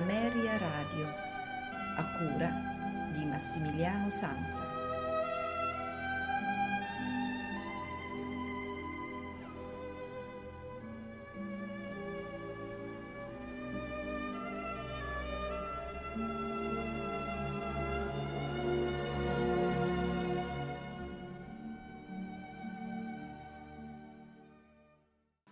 Ameria Radio, a cura di Massimiliano Sanza.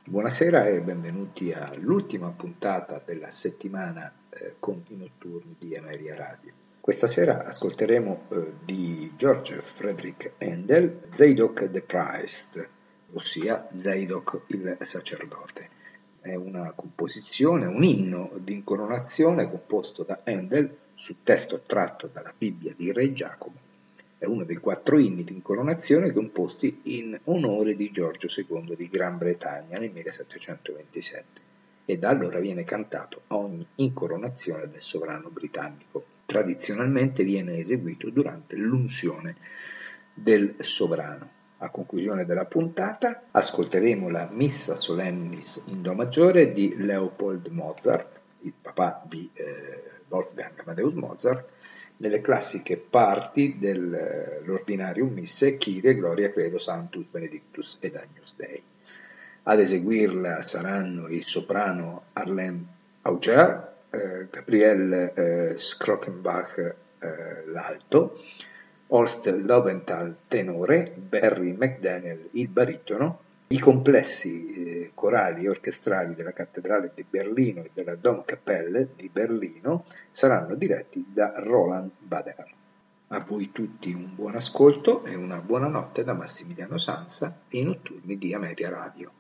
Buonasera e benvenuti all'ultima puntata della settimana eh, con i notturni di Ameria Radio. Questa sera ascolteremo eh, di George Frederick Handel Zadok the Priest, ossia Zadok il sacerdote. È una composizione, un inno di incoronazione composto da Handel su testo tratto dalla Bibbia di Re Giacomo è uno dei quattro inni di incoronazione composti in onore di Giorgio II di Gran Bretagna nel 1727 e da allora viene cantato a ogni incoronazione del sovrano britannico. Tradizionalmente viene eseguito durante l'unzione del sovrano. A conclusione della puntata ascolteremo la Missa Solemnis in Do maggiore di Leopold Mozart, il papà di eh, Wolfgang Amadeus Mozart, nelle classiche parti dell'ordinario misse Kyrie, Gloria, Credo, Sanctus, Benedictus ed Agnus Dei. Ad eseguirla saranno il soprano Arlene Auger, eh, Gabriele eh, Schrockenbach eh, l'alto, Horst Lobenthal tenore, Barry McDaniel il baritono, i complessi eh, corali e orchestrali della Cattedrale di Berlino e della Domkapelle di Berlino saranno diretti da Roland Bader. A voi tutti un buon ascolto e una buona notte da Massimiliano Sansa e i notturni di Ameria Radio.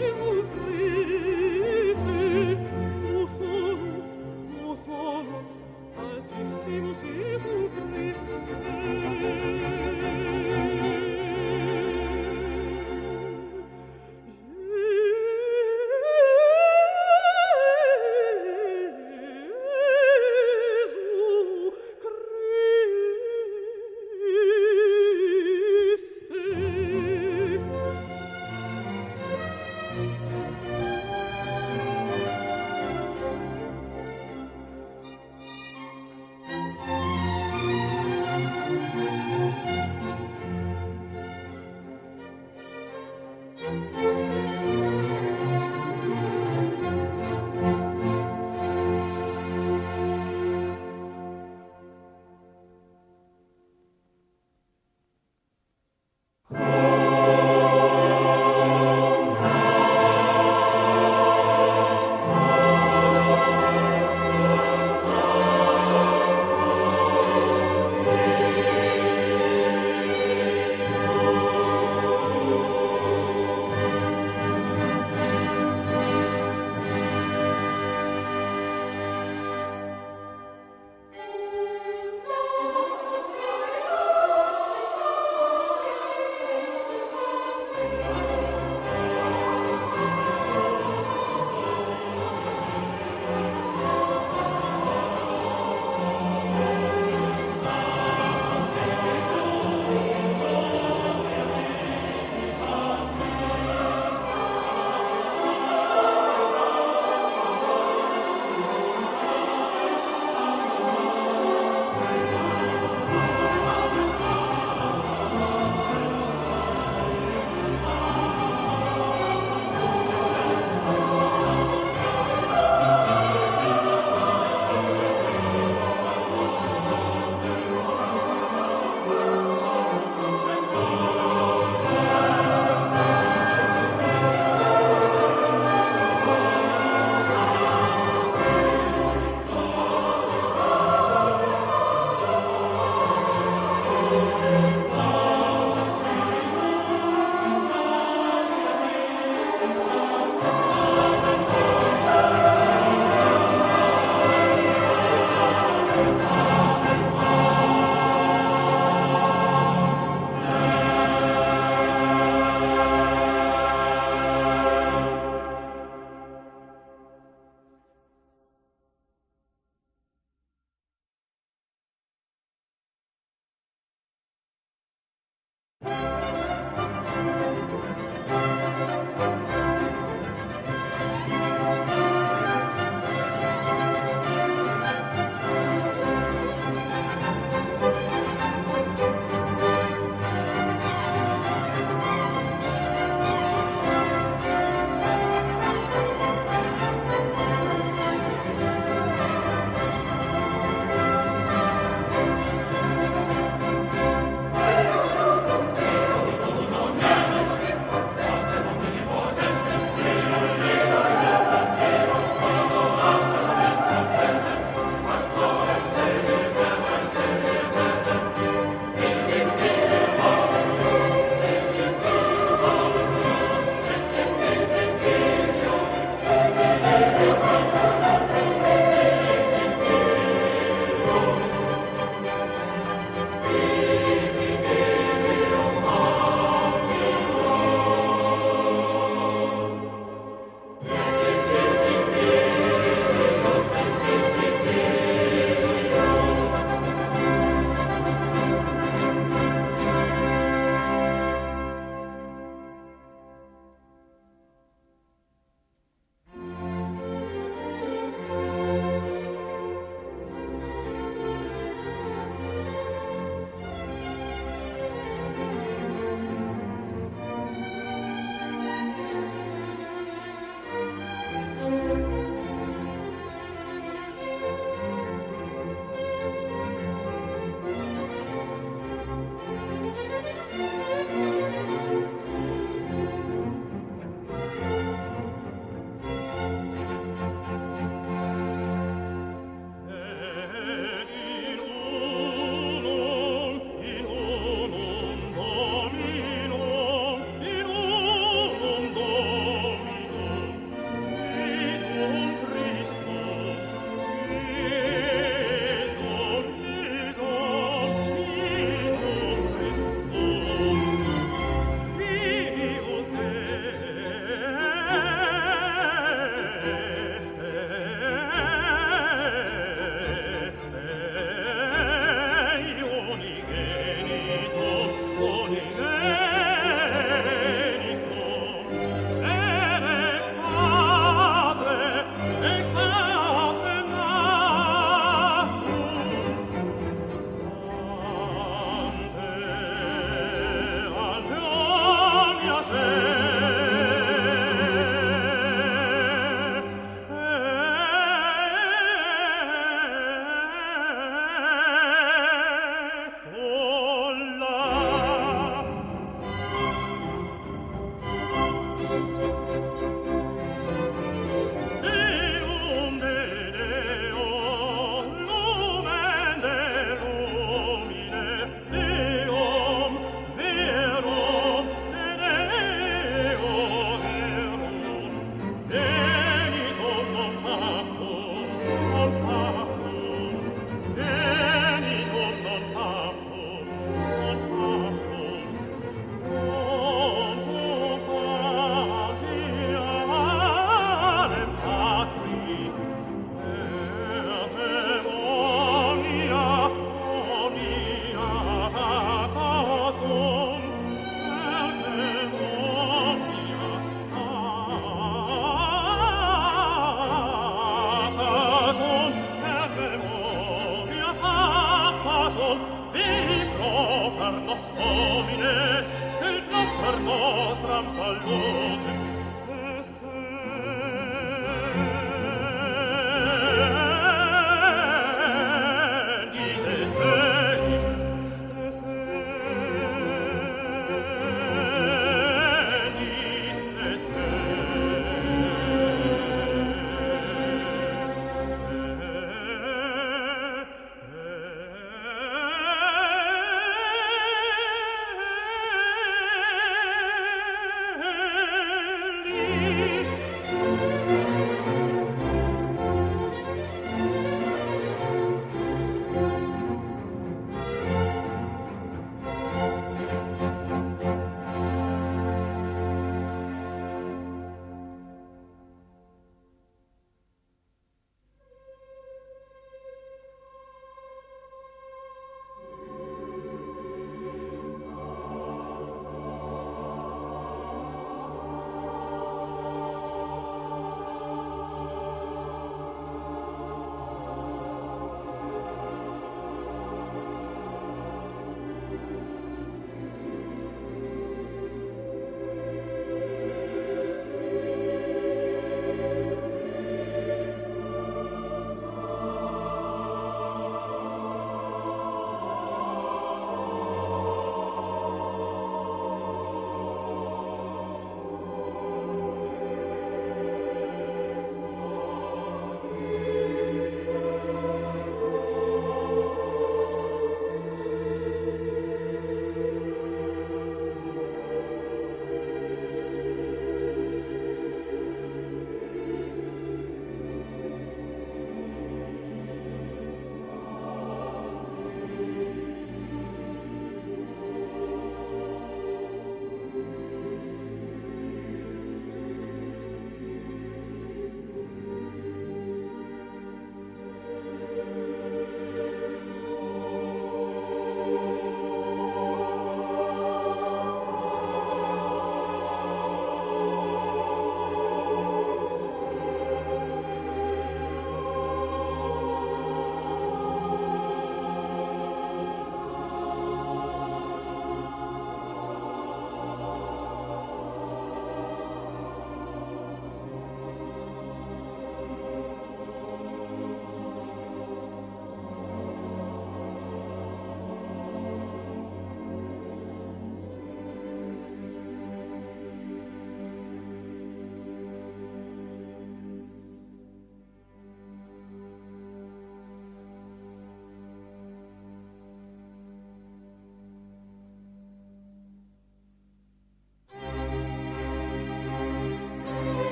is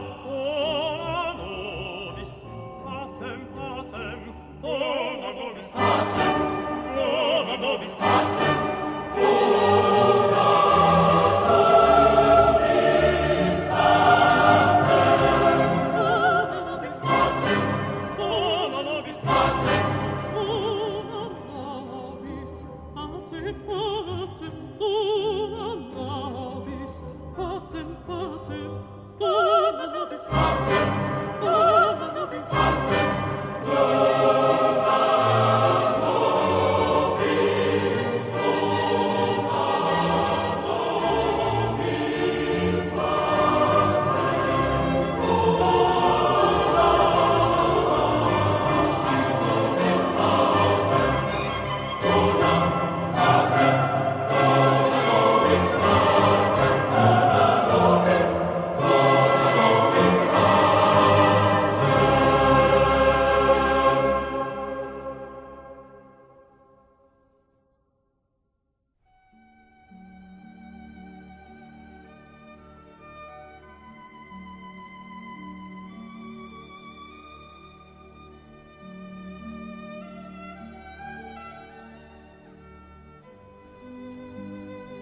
Oh.